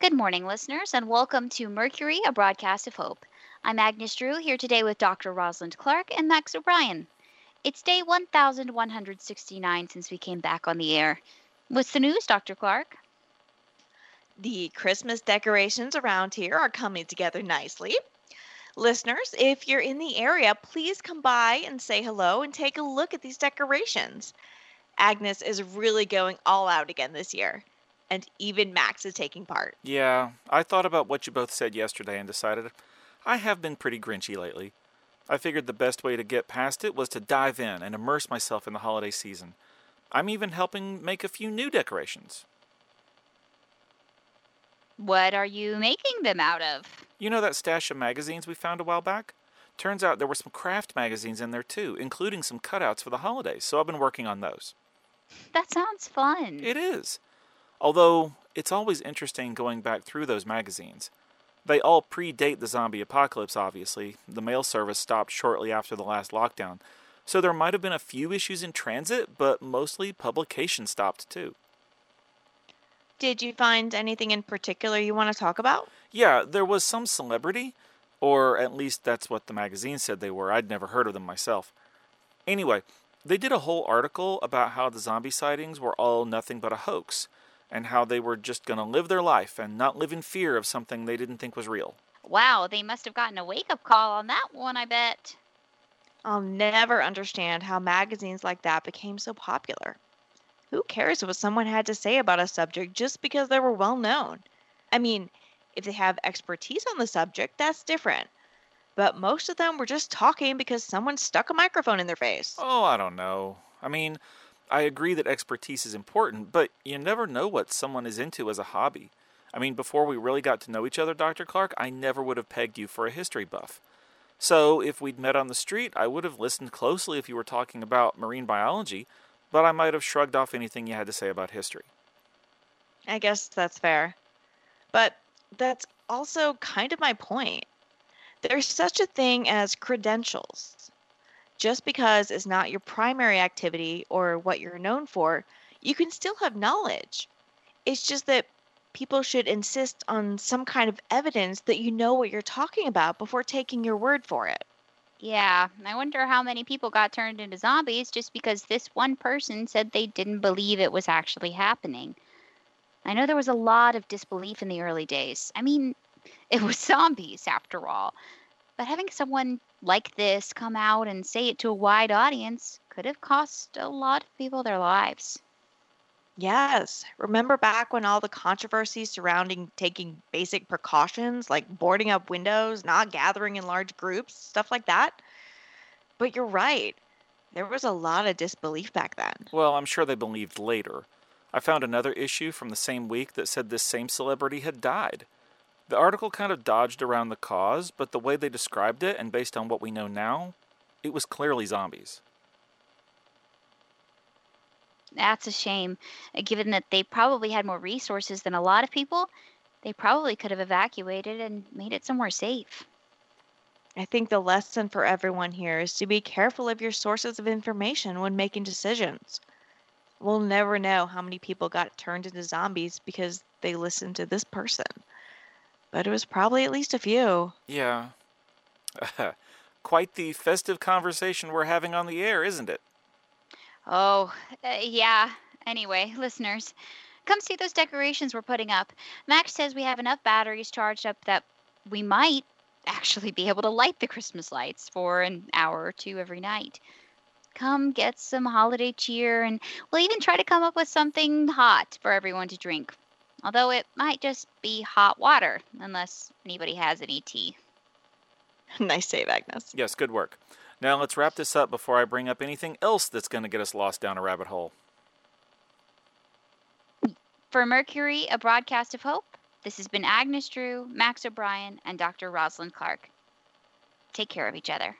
Good morning, listeners, and welcome to Mercury, a broadcast of hope. I'm Agnes Drew, here today with Dr. Rosalind Clark and Max O'Brien. It's day 1169 since we came back on the air. What's the news, Dr. Clark? The Christmas decorations around here are coming together nicely. Listeners, if you're in the area, please come by and say hello and take a look at these decorations. Agnes is really going all out again this year, and even Max is taking part. Yeah, I thought about what you both said yesterday and decided I have been pretty grinchy lately. I figured the best way to get past it was to dive in and immerse myself in the holiday season. I'm even helping make a few new decorations. What are you making them out of? You know that stash of magazines we found a while back? Turns out there were some craft magazines in there too, including some cutouts for the holidays, so I've been working on those. That sounds fun. It is. Although, it's always interesting going back through those magazines. They all predate the zombie apocalypse, obviously. The mail service stopped shortly after the last lockdown, so there might have been a few issues in transit, but mostly publication stopped too. Did you find anything in particular you want to talk about? Yeah, there was some celebrity, or at least that's what the magazine said they were. I'd never heard of them myself. Anyway, they did a whole article about how the zombie sightings were all nothing but a hoax and how they were just going to live their life and not live in fear of something they didn't think was real. Wow, they must have gotten a wake up call on that one, I bet. I'll never understand how magazines like that became so popular. Who cares what someone had to say about a subject just because they were well known? I mean, if they have expertise on the subject, that's different. But most of them were just talking because someone stuck a microphone in their face. Oh, I don't know. I mean, I agree that expertise is important, but you never know what someone is into as a hobby. I mean, before we really got to know each other, Dr. Clark, I never would have pegged you for a history buff. So, if we'd met on the street, I would have listened closely if you were talking about marine biology, but I might have shrugged off anything you had to say about history. I guess that's fair. But that's also kind of my point. There's such a thing as credentials just because it's not your primary activity or what you're known for, you can still have knowledge. It's just that people should insist on some kind of evidence that you know what you're talking about before taking your word for it. Yeah, I wonder how many people got turned into zombies just because this one person said they didn't believe it was actually happening. I know there was a lot of disbelief in the early days. I mean, it was zombies after all. But having someone like this come out and say it to a wide audience could have cost a lot of people their lives. Yes. Remember back when all the controversy surrounding taking basic precautions like boarding up windows, not gathering in large groups, stuff like that? But you're right. There was a lot of disbelief back then. Well, I'm sure they believed later. I found another issue from the same week that said this same celebrity had died. The article kind of dodged around the cause, but the way they described it, and based on what we know now, it was clearly zombies. That's a shame. Uh, given that they probably had more resources than a lot of people, they probably could have evacuated and made it somewhere safe. I think the lesson for everyone here is to be careful of your sources of information when making decisions. We'll never know how many people got turned into zombies because they listened to this person but it was probably at least a few. Yeah. Quite the festive conversation we're having on the air, isn't it? Oh, uh, yeah. Anyway, listeners, come see those decorations we're putting up. Max says we have enough batteries charged up that we might actually be able to light the Christmas lights for an hour or two every night. Come get some holiday cheer, and we'll even try to come up with something hot for everyone to drink although it might just be hot water, unless anybody has any tea. nice save, Agnes. Yes, good work. Now let's wrap this up before I bring up anything else that's going to get us lost down a rabbit hole. For Mercury, a broadcast of hope, this has been Agnes Drew, Max O'Brien, and Dr. Rosalind Clark. Take care of each other.